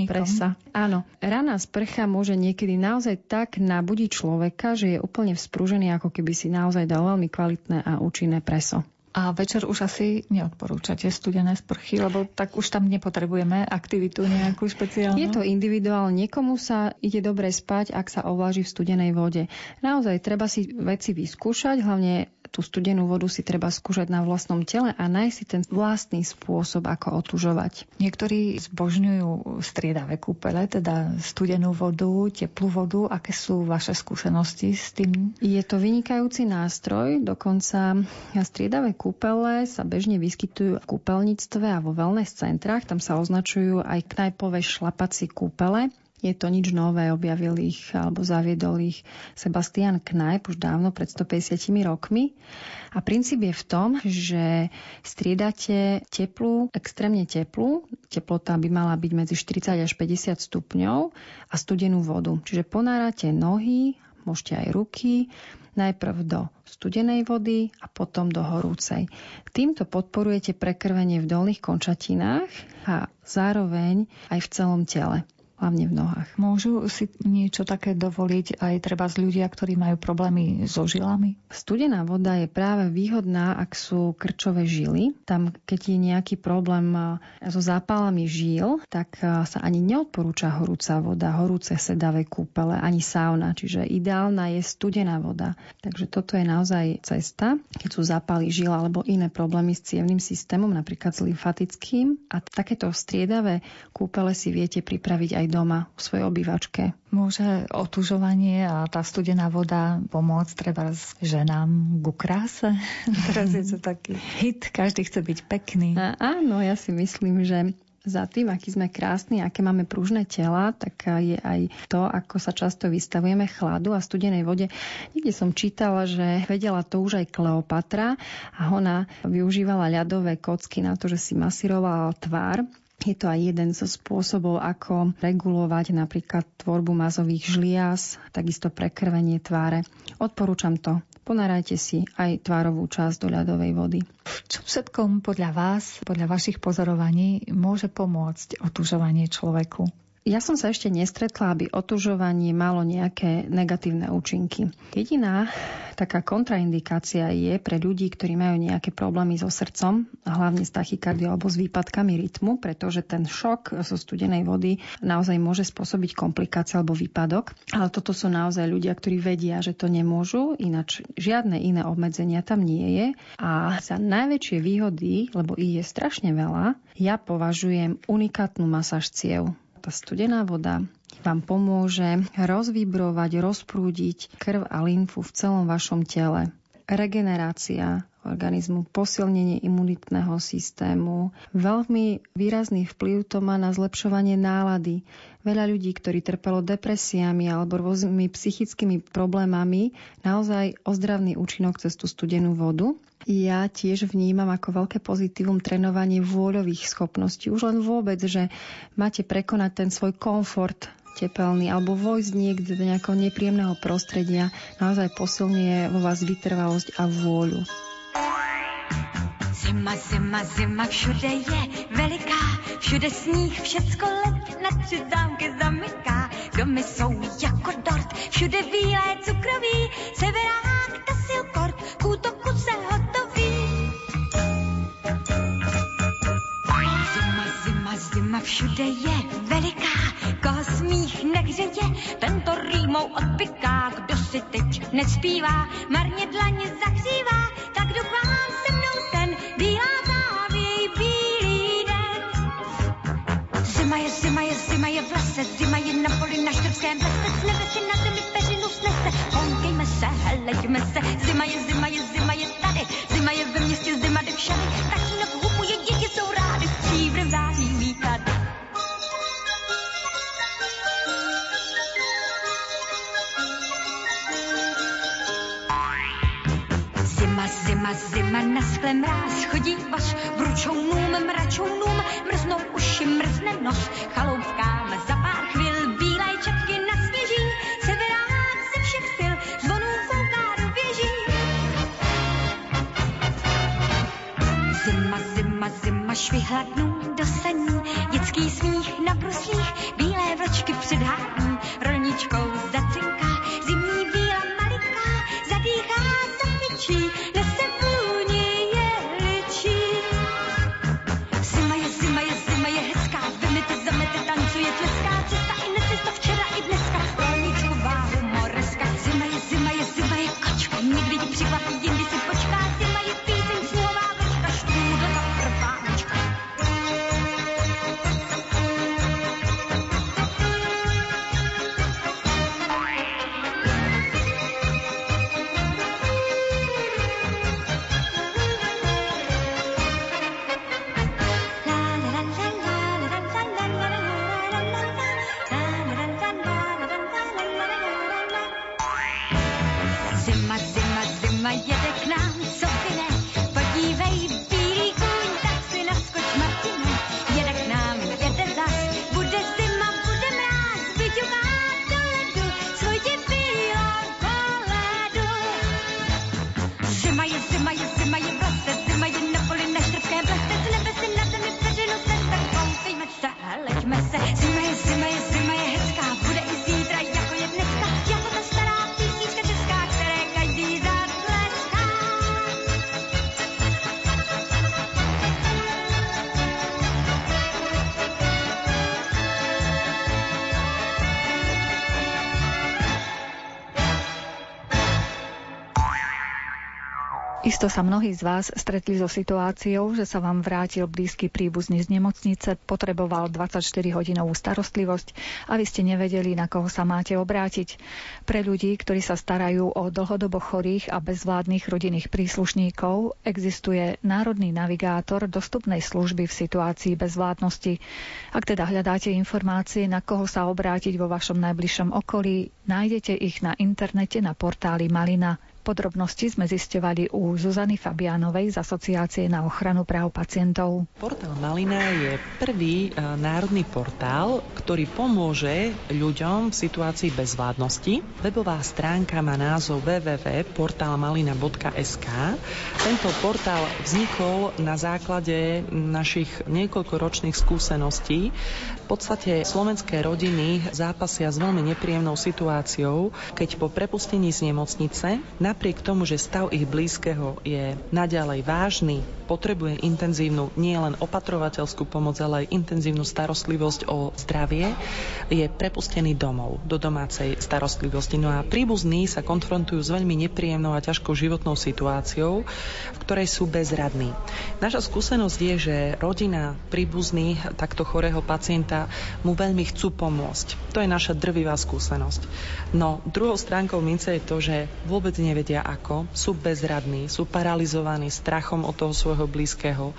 S4: presa. Áno. Ranná sprcha môže niekedy naozaj tak nabudiť človeka, že je úplne vzprúžený, ako keby si naozaj dal veľmi kvalitné a účinné preso.
S1: A večer už asi neodporúčate studené sprchy, lebo tak už tam nepotrebujeme aktivitu nejakú špeciálnu.
S4: Je to individuálne. Niekomu sa ide dobre spať, ak sa ovláži v studenej vode. Naozaj treba si veci vyskúšať, hlavne tú studenú vodu si treba skúšať na vlastnom tele a nájsť si ten vlastný spôsob, ako otužovať.
S1: Niektorí zbožňujú striedavé kúpele, teda studenú vodu, teplú vodu. Aké sú vaše skúsenosti s tým?
S4: Je to vynikajúci nástroj, dokonca striedavé kúpele sa bežne vyskytujú v kúpeľníctve a vo wellness centrách. Tam sa označujú aj knajpové šlapací kúpele. Je to nič nové, objavil ich alebo zaviedol ich Sebastian Knajp už dávno, pred 150 rokmi. A princíp je v tom, že striedate teplú, extrémne teplú, teplota by mala byť medzi 40 až 50 stupňov a studenú vodu. Čiže ponárate nohy, môžete aj ruky, najprv do studenej vody a potom do horúcej. Týmto podporujete prekrvenie v dolných končatinách a zároveň aj v celom tele hlavne v nohách.
S1: Môžu si niečo také dovoliť aj treba z ľudia, ktorí majú problémy so žilami?
S4: Studená voda je práve výhodná, ak sú krčové žily. Tam, keď je nejaký problém so zápalami žil, tak sa ani neodporúča horúca voda, horúce sedavé kúpele, ani sauna. Čiže ideálna je studená voda. Takže toto je naozaj cesta, keď sú zápaly žil alebo iné problémy s cievným systémom, napríklad s lymfatickým. A takéto striedavé kúpele si viete pripraviť aj aj doma v svojej obývačke.
S1: Môže otužovanie a tá studená voda pomôcť treba ženám ku kráse? [LAUGHS] Teraz je to taký hit, každý chce byť pekný.
S4: A, áno, ja si myslím, že za tým, aký sme krásni, aké máme pružné tela, tak je aj to, ako sa často vystavujeme chladu a studenej vode. Niekde som čítala, že vedela to už aj Kleopatra a ona využívala ľadové kocky na to, že si masírovala tvár je to aj jeden zo spôsobov, ako regulovať napríklad tvorbu mazových žliaz, takisto prekrvenie tváre. Odporúčam to. Ponárajte si aj tvárovú časť do ľadovej vody.
S1: V čom všetkom podľa vás, podľa vašich pozorovaní môže pomôcť otužovanie človeku?
S4: Ja som sa ešte nestretla, aby otužovanie malo nejaké negatívne účinky. Jediná taká kontraindikácia je pre ľudí, ktorí majú nejaké problémy so srdcom, hlavne s tachykardiou alebo s výpadkami rytmu, pretože ten šok zo studenej vody naozaj môže spôsobiť komplikácie alebo výpadok. Ale toto sú naozaj ľudia, ktorí vedia, že to nemôžu, ináč žiadne iné obmedzenia tam nie je. A za najväčšie výhody, lebo ich je strašne veľa, ja považujem unikátnu masáž ciev tá studená voda vám pomôže rozvibrovať, rozprúdiť krv a lymfu v celom vašom tele. Regenerácia organizmu, posilnenie imunitného systému. Veľmi výrazný vplyv to má na zlepšovanie nálady. Veľa ľudí, ktorí trpelo depresiami alebo rôznymi psychickými problémami, naozaj ozdravný účinok cez tú studenú vodu ja tiež vnímam ako veľké pozitívum trénovanie vôľových schopností. Už len vôbec, že máte prekonať ten svoj komfort tepelný alebo vojsť niekde do nejakého nepríjemného prostredia naozaj posilňuje vo vás vytrvalosť a vôľu.
S5: Zima, zima, zima, všude je veliká, všude sníh, všecko let na tři zámky zamyká. Domy jsou jako dort, všude bílé cukroví, severák, tasilkort, k zima, všude je veliká, koho smích nehřeje, tento rýmou odpiká, kdo si teď nespívá, marně dlaně zahřívá, tak doufám se mnou ten bílá závěj, bílý den. Zima je, zima je, zima je v lese, zima je na poli na štrbském lese, s nebe si na zemi peřinu snese, honkejme se, helejme se, zima je, zima je, zima je tady, zima je ve městě, zima jde všady, tatínek hupuje, děti jsou rády, stříbrem září Zima, zima, na skle mráz, chodí voz, bručounům, mračounům, mrznou uši, mrzne nos, chaloupkám za pár chvil, bílé četky nasněží, severák ze všech sil, zvonů fouká do věží. Zima, zima, zima, švihla dnů do saní, dětský smích na bruslích, bílé vlčky předhání, rolničkou
S1: Isto sa mnohí z vás stretli so situáciou, že sa vám vrátil blízky príbuzný z nemocnice, potreboval 24-hodinovú starostlivosť a vy ste nevedeli, na koho sa máte obrátiť. Pre ľudí, ktorí sa starajú o dlhodobo chorých a bezvládnych rodinných príslušníkov, existuje národný navigátor dostupnej služby v situácii bezvládnosti. Ak teda hľadáte informácie, na koho sa obrátiť vo vašom najbližšom okolí, nájdete ich na internete na portáli Malina. Podrobnosti sme zisťovali u Zuzany Fabianovej z Asociácie na ochranu práv pacientov.
S6: Portál Malina je prvý e, národný portál, ktorý pomôže ľuďom v situácii bezvládnosti. Webová stránka má názov www.portalmalina.sk. Tento portál vznikol na základe našich niekoľkoročných skúseností. V podstate slovenské rodiny zápasia s veľmi nepríjemnou situáciou, keď po prepustení z nemocnice napriek tomu, že stav ich blízkeho je naďalej vážny, potrebuje intenzívnu nielen opatrovateľskú pomoc, ale aj intenzívnu starostlivosť o zdravie, je prepustený domov do domácej starostlivosti. No a príbuzní sa konfrontujú s veľmi nepríjemnou a ťažkou životnou situáciou, v ktorej sú bezradní. Naša skúsenosť je, že rodina príbuzný takto chorého pacienta mu veľmi chcú pomôcť. To je naša drvivá skúsenosť. No druhou stránkou mince je to, že vôbec nevedia ako, sú bezradní, sú paralizovaní strachom od toho svojho blízkeho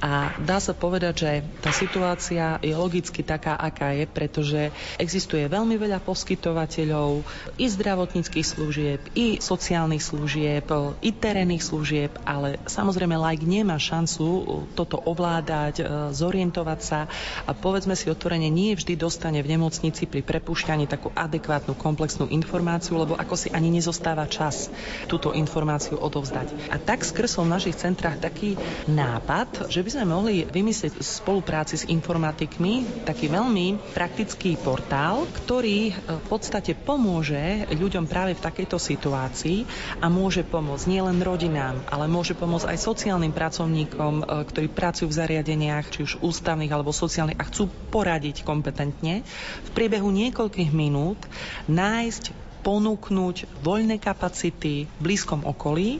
S6: a dá sa povedať, že tá situácia je logicky taká, aká je, pretože existuje veľmi veľa poskytovateľov i zdravotníckých služieb, i sociálnych služieb, i terénnych služieb, ale samozrejme like nemá šancu toto ovládať, e, zorientovať sa a povedzme si otvorene, nie vždy dostane v nemocnici pri prepušťaní takú adekvátnu komplexnú informáciu, lebo ako si ani nezostáva čas túto informáciu odovzdať. A tak skrsol v našich centrách taký nápad, že by sme mohli vymyslieť v spolupráci s informatikmi taký veľmi praktický portál, ktorý e, v podstate pomôže ľuďom práve v takejto situácii a môže pomôcť nielen rodinám, ale môže pomôcť aj sociálnym pracovníkom, e, ktorí pracujú v zariadeniach, či už ústavných alebo sociálnych a chcú poradiť kompetentne v priebehu niekoľkých minút nájsť ponúknuť voľné kapacity v blízkom okolí.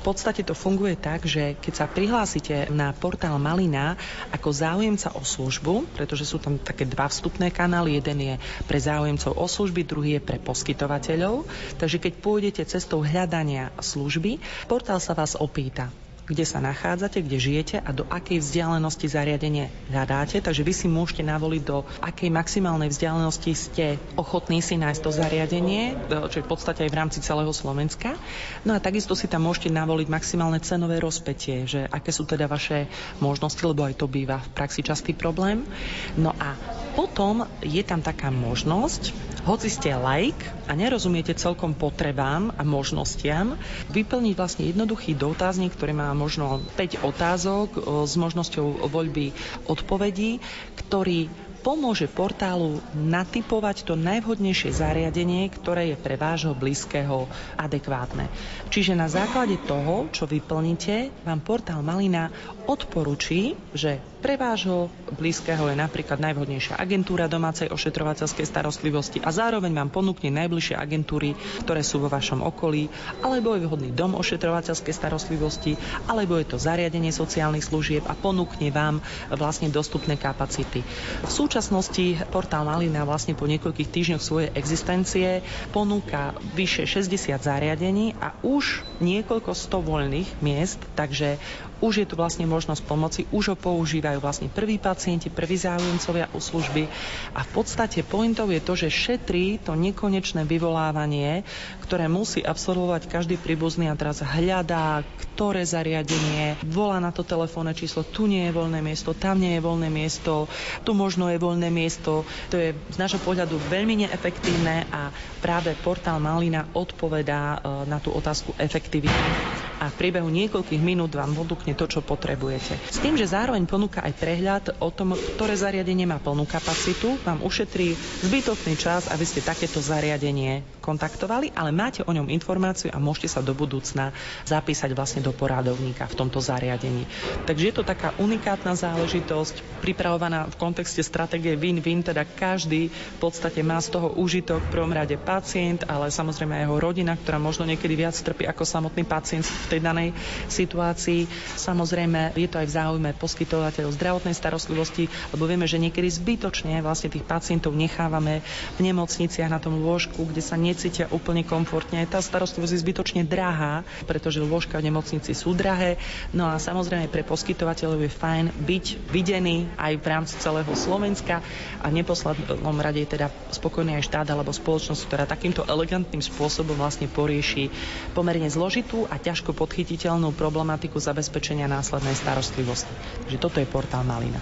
S6: V podstate to funguje tak, že keď sa prihlásite na portál Malina ako záujemca o službu, pretože sú tam také dva vstupné kanály, jeden je pre záujemcov o služby, druhý je pre poskytovateľov. Takže keď pôjdete cestou hľadania služby, portál sa vás opýta, kde sa nachádzate, kde žijete a do akej vzdialenosti zariadenie hľadáte. Takže vy si môžete navoliť, do akej maximálnej vzdialenosti ste ochotní si nájsť to zariadenie, čo je v podstate aj v rámci celého Slovenska. No a takisto si tam môžete navoliť maximálne cenové rozpetie, že aké sú teda vaše možnosti, lebo aj to býva v praxi častý problém. No a potom je tam taká možnosť, hoci ste like a nerozumiete celkom potrebám a možnostiam, vyplniť vlastne jednoduchý dotazník, ktorý má možno 5 otázok s možnosťou voľby odpovedí, ktorý pomôže portálu natypovať to najvhodnejšie zariadenie, ktoré je pre vášho blízkeho adekvátne. Čiže na základe toho, čo vyplníte, vám portál Malina odporučí, že pre vášho blízkeho je napríklad najvhodnejšia agentúra domácej ošetrovateľskej starostlivosti a zároveň vám ponúkne najbližšie agentúry, ktoré sú vo vašom okolí, alebo je vhodný dom ošetrovateľskej starostlivosti, alebo je to zariadenie sociálnych služieb a ponúkne vám vlastne dostupné kapacity. V súčasnosti portál Malina vlastne po niekoľkých týždňoch svojej existencie ponúka vyše 60 zariadení a už niekoľko sto voľných miest, takže už je tu vlastne možnosť pomoci, už ho používajú vlastne prví pacienti, prví záujemcovia u služby. A v podstate pointou je to, že šetrí to nekonečné vyvolávanie, ktoré musí absolvovať každý príbuzný a teraz hľadá, ktoré zariadenie, volá na to telefónne číslo, tu nie je voľné miesto, tam nie je voľné miesto, tu možno je voľné miesto. To je z nášho pohľadu veľmi neefektívne a práve portál Malina odpovedá e, na tú otázku efektivity a v priebehu niekoľkých minút vám ponúkne to, čo potrebujete. S tým, že zároveň ponúka aj prehľad o tom, ktoré zariadenie má plnú kapacitu, vám ušetrí zbytočný čas, aby ste takéto zariadenie kontaktovali, ale máte o ňom informáciu a môžete sa do budúcna zapísať vlastne do porádovníka v tomto zariadení. Takže je to taká unikátna záležitosť, pripravovaná v kontexte stratégie win-win, teda každý v podstate má z toho užitok v prvom rade pacient, ale samozrejme aj jeho rodina, ktorá možno niekedy viac trpí ako samotný pacient v tej danej situácii. Samozrejme, je to aj v záujme poskytovateľov zdravotnej starostlivosti, lebo vieme, že niekedy zbytočne vlastne tých pacientov nechávame v nemocniciach na tom lôžku, kde sa necítia úplne komfortne. Tá starostlivosť je zbytočne drahá, pretože lôžka v nemocnici sú drahé. No a samozrejme pre poskytovateľov je fajn byť videný aj v rámci celého Slovenska a v neposlednom rade je teda spokojný aj štát alebo spoločnosť, ktorá takýmto elegantným spôsobom vlastne porieši pomerne zložitú a ťažko podchytiteľnú problematiku zabezpečenia následnej starostlivosti. Takže toto je portál Malina.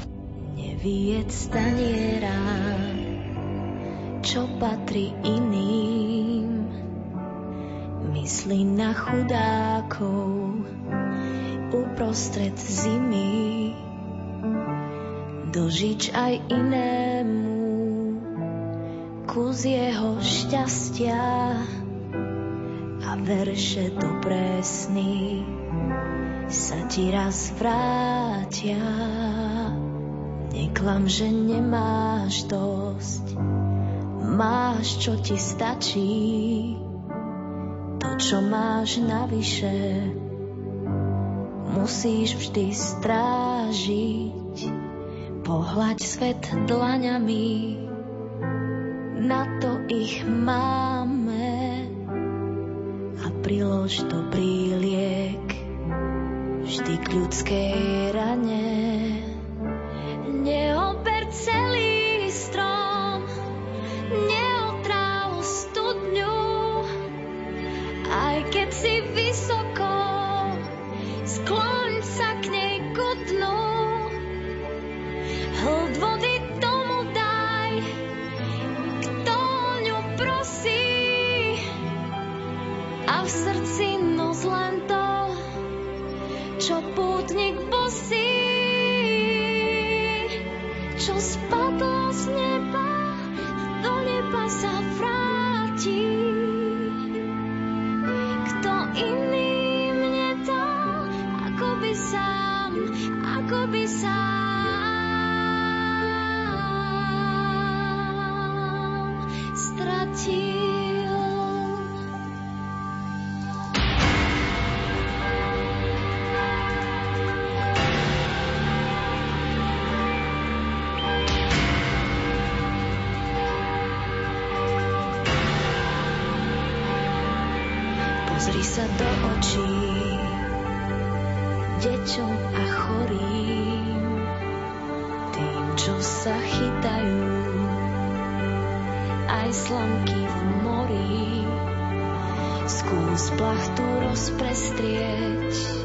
S7: Neviec staniera, čo patrí iným, myslí na chudákov uprostred zimy, dožič aj inému kus jeho šťastia a verše dobré sny sa ti raz vrátia. Neklam, že nemáš dosť, máš, čo ti stačí. To, čo máš navyše, musíš vždy strážiť. Pohľaď svet dlaňami, na to ich máme prilož dobrý liek vždy k ľudskej rane. Neober celý strom, neotráv studňu, aj keď si vysoko, Pozri sa do očí deťom a chorým, tým, čo sa chytajú, aj slamky v mori. Skús plachtu rozprestrieť,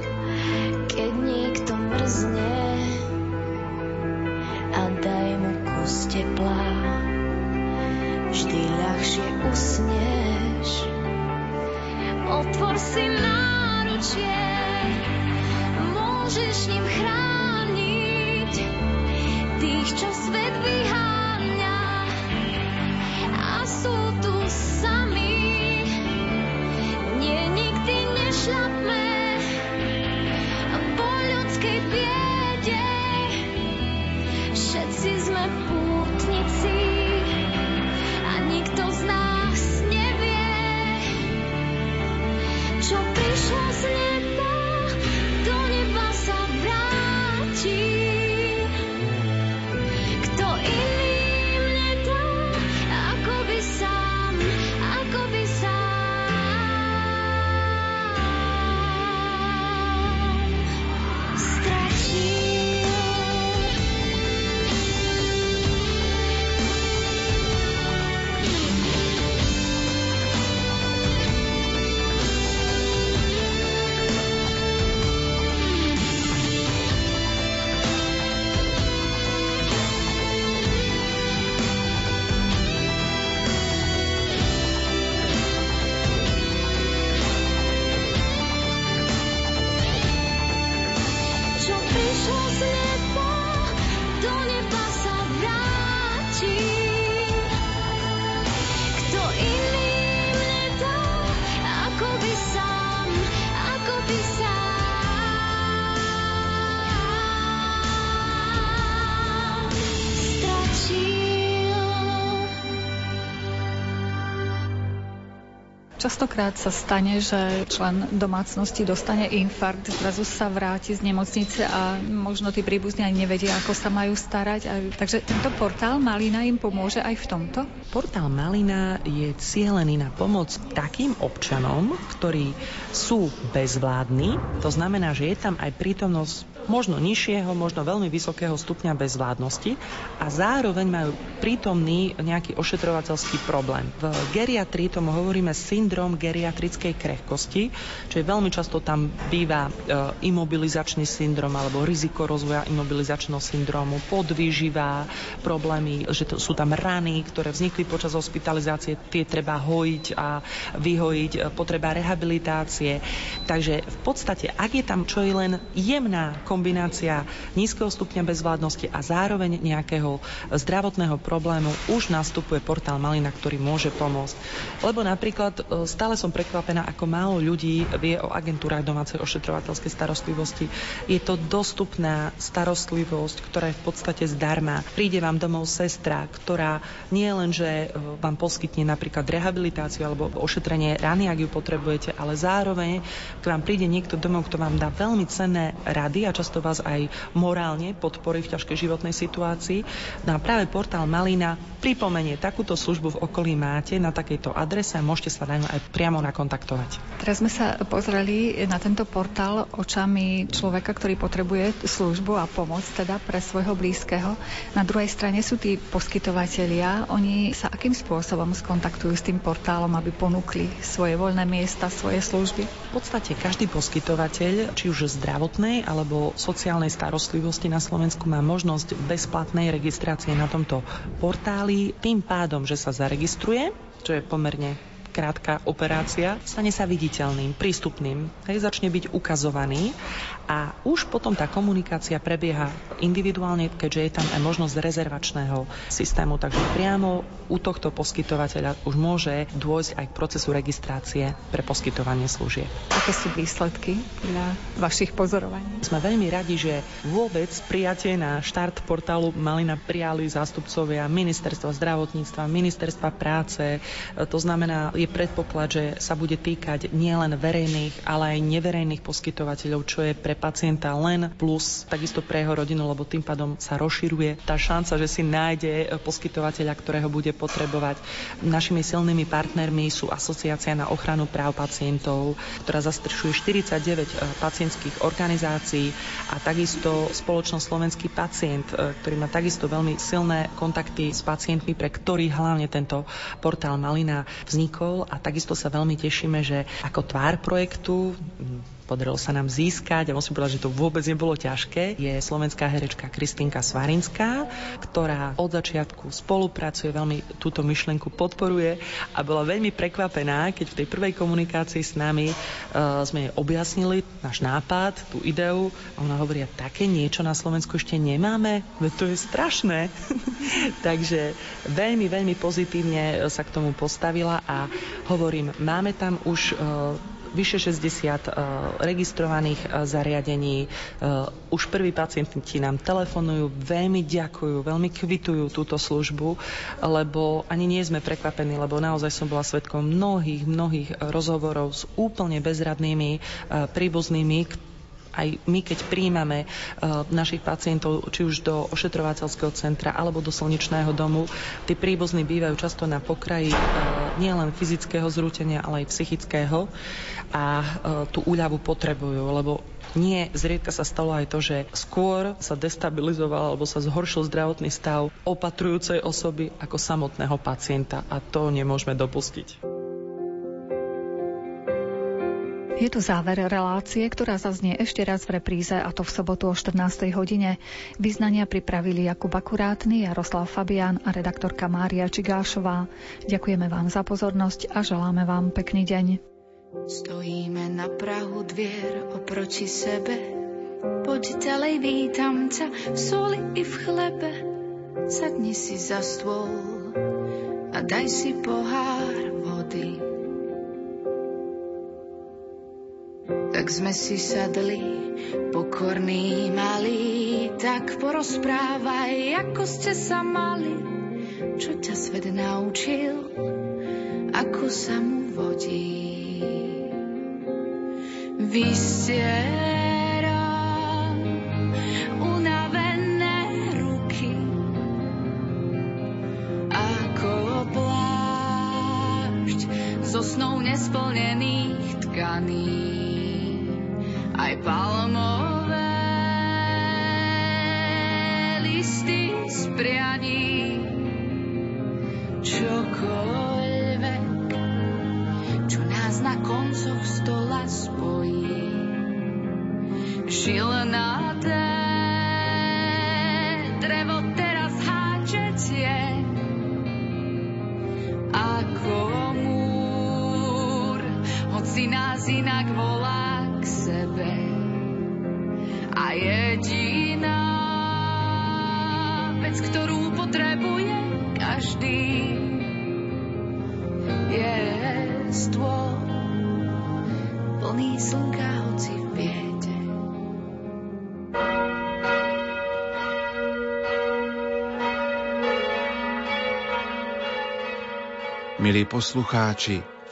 S1: Častokrát sa stane, že člen domácnosti dostane infarkt, zrazu sa vráti z nemocnice a možno tí príbuzní ani nevedia, ako sa majú starať. Takže tento portál Malina im pomôže aj v tomto?
S6: Portál Malina je cielený na pomoc takým občanom, ktorí sú bezvládni. To znamená, že je tam aj prítomnosť možno nižšieho, možno veľmi vysokého stupňa bezvládnosti a zároveň majú prítomný nejaký ošetrovateľský problém. V geriatrii tomu hovoríme syndrom geriatrickej krehkosti, čo je veľmi často tam býva e, imobilizačný syndrom alebo riziko rozvoja imobilizačného syndromu, podvýživa, problémy, že to, sú tam rany, ktoré vznikli počas hospitalizácie, tie treba hojiť a vyhojiť, e, potreba rehabilitácie. Takže v podstate, ak je tam čo je len jemná kombinácia nízkeho stupňa bezvládnosti a zároveň nejakého zdravotného problému, už nastupuje portál Malina, ktorý môže pomôcť. Lebo napríklad e, stále som prekvapená, ako málo ľudí vie o agentúrach domácej ošetrovateľskej starostlivosti. Je to dostupná starostlivosť, ktorá je v podstate zdarma. Príde vám domov sestra, ktorá nie len, že e, vám poskytne napríklad rehabilitáciu alebo ošetrenie rany, ak ju potrebujete, ale zároveň k vám príde niekto domov, kto vám dá veľmi cenné rady a často vás aj morálne podporí v ťažkej životnej situácii. No a práve portál Malina pripomenie, takúto službu v okolí máte na takejto adrese a môžete sa na ňu aj priamo nakontaktovať.
S1: Teraz sme sa pozreli na tento portál očami človeka, ktorý potrebuje službu a pomoc teda pre svojho blízkeho. Na druhej strane sú tí poskytovatelia, oni sa akým spôsobom skontaktujú s tým portálom, aby ponúkli svoje voľné miesta, svoje služby?
S6: V podstate každý poskytovateľ, či už zdravotnej alebo sociálnej starostlivosti na Slovensku má možnosť bezplatnej registrácie na tomto portáli. Tým pádom, že sa zaregistruje, čo je pomerne krátka operácia, stane sa viditeľným, prístupným, hej, začne byť ukazovaný a už potom tá komunikácia prebieha individuálne, keďže je tam aj možnosť rezervačného systému, takže priamo u tohto poskytovateľa už môže dôjsť aj k procesu registrácie pre poskytovanie služieb.
S1: Aké sú výsledky podľa vašich pozorovaní?
S6: Sme veľmi radi, že vôbec prijatie na štart portálu Malina prijali zástupcovia ministerstva zdravotníctva, ministerstva práce. To znamená, je predpoklad, že sa bude týkať nielen verejných, ale aj neverejných poskytovateľov, čo je pre pacienta len plus, takisto pre jeho rodinu, lebo tým pádom sa rozširuje tá šanca, že si nájde poskytovateľa, ktorého bude potrebovať. Našimi silnými partnermi sú Asociácia na ochranu práv pacientov, ktorá zastrešuje 49 e, pacientských organizácií a takisto spoločnosť Slovenský pacient, e, ktorý má takisto veľmi silné kontakty s pacientmi, pre ktorých hlavne tento portál Malina vznikol a takisto sa veľmi tešíme, že ako tvár projektu podarilo sa nám získať, a musím povedať, že to vôbec nebolo ťažké, je slovenská herečka Kristinka Svarinská, ktorá od začiatku spolupracuje, veľmi túto myšlenku podporuje a bola veľmi prekvapená, keď v tej prvej komunikácii s nami uh, sme jej objasnili náš nápad, tú ideu a ona hovorí, také niečo na Slovensku ešte nemáme, veď to je strašné. [LAUGHS] Takže veľmi, veľmi pozitívne sa k tomu postavila a hovorím, máme tam už uh, vyše 60 uh, e, registrovaných uh, zariadení. Uh, už prví pacienti nám telefonujú, veľmi ďakujú, veľmi kvitujú túto službu, lebo ani nie sme prekvapení, lebo naozaj som bola svetkom mnohých, mnohých rozhovorov s úplne bezradnými príbuznými, aj my, keď príjmame uh, našich pacientov, či už do ošetrovateľského centra alebo do slnečného domu, tí príbuzní bývajú často na pokraji uh, nielen fyzického zrútenia, ale aj psychického a uh, tú úľavu potrebujú, lebo nie, zriedka sa stalo aj to, že skôr sa destabilizoval alebo sa zhoršil zdravotný stav opatrujúcej osoby ako samotného pacienta a to nemôžeme dopustiť.
S1: Je tu záver relácie, ktorá zaznie ešte raz v repríze a to v sobotu o 14. hodine. Vyznania pripravili Jakub Akurátny, Jaroslav Fabián a redaktorka Mária Čigášová. Ďakujeme vám za pozornosť a želáme vám pekný deň.
S8: Stojíme na Prahu dvier oproti sebe. Poď ďalej, vítam ťa v soli i v chlebe. Sadni si za stôl a daj si pohár vody. Tak sme si sadli, pokorní malí, tak porozprávaj, ako ste sa mali, čo ťa svet naučil ako sa mu vodí. Vystieram unavené zo snou nesplnených tkaní. Aj palmové listy z prianí, čokoľvek, čo nás na koncoch stola spojí. Šilnaté drevo inak volá k sebe. A jediná vec, ktorú potrebuje každý, je stôl plný slnka, hoci v biede.
S9: Milí poslucháči,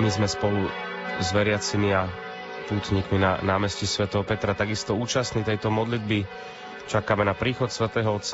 S10: My sme spolu s veriacimi a pútnikmi na námestí svätého Petra takisto účastní tejto modlitby. Čakáme na príchod svätého Otca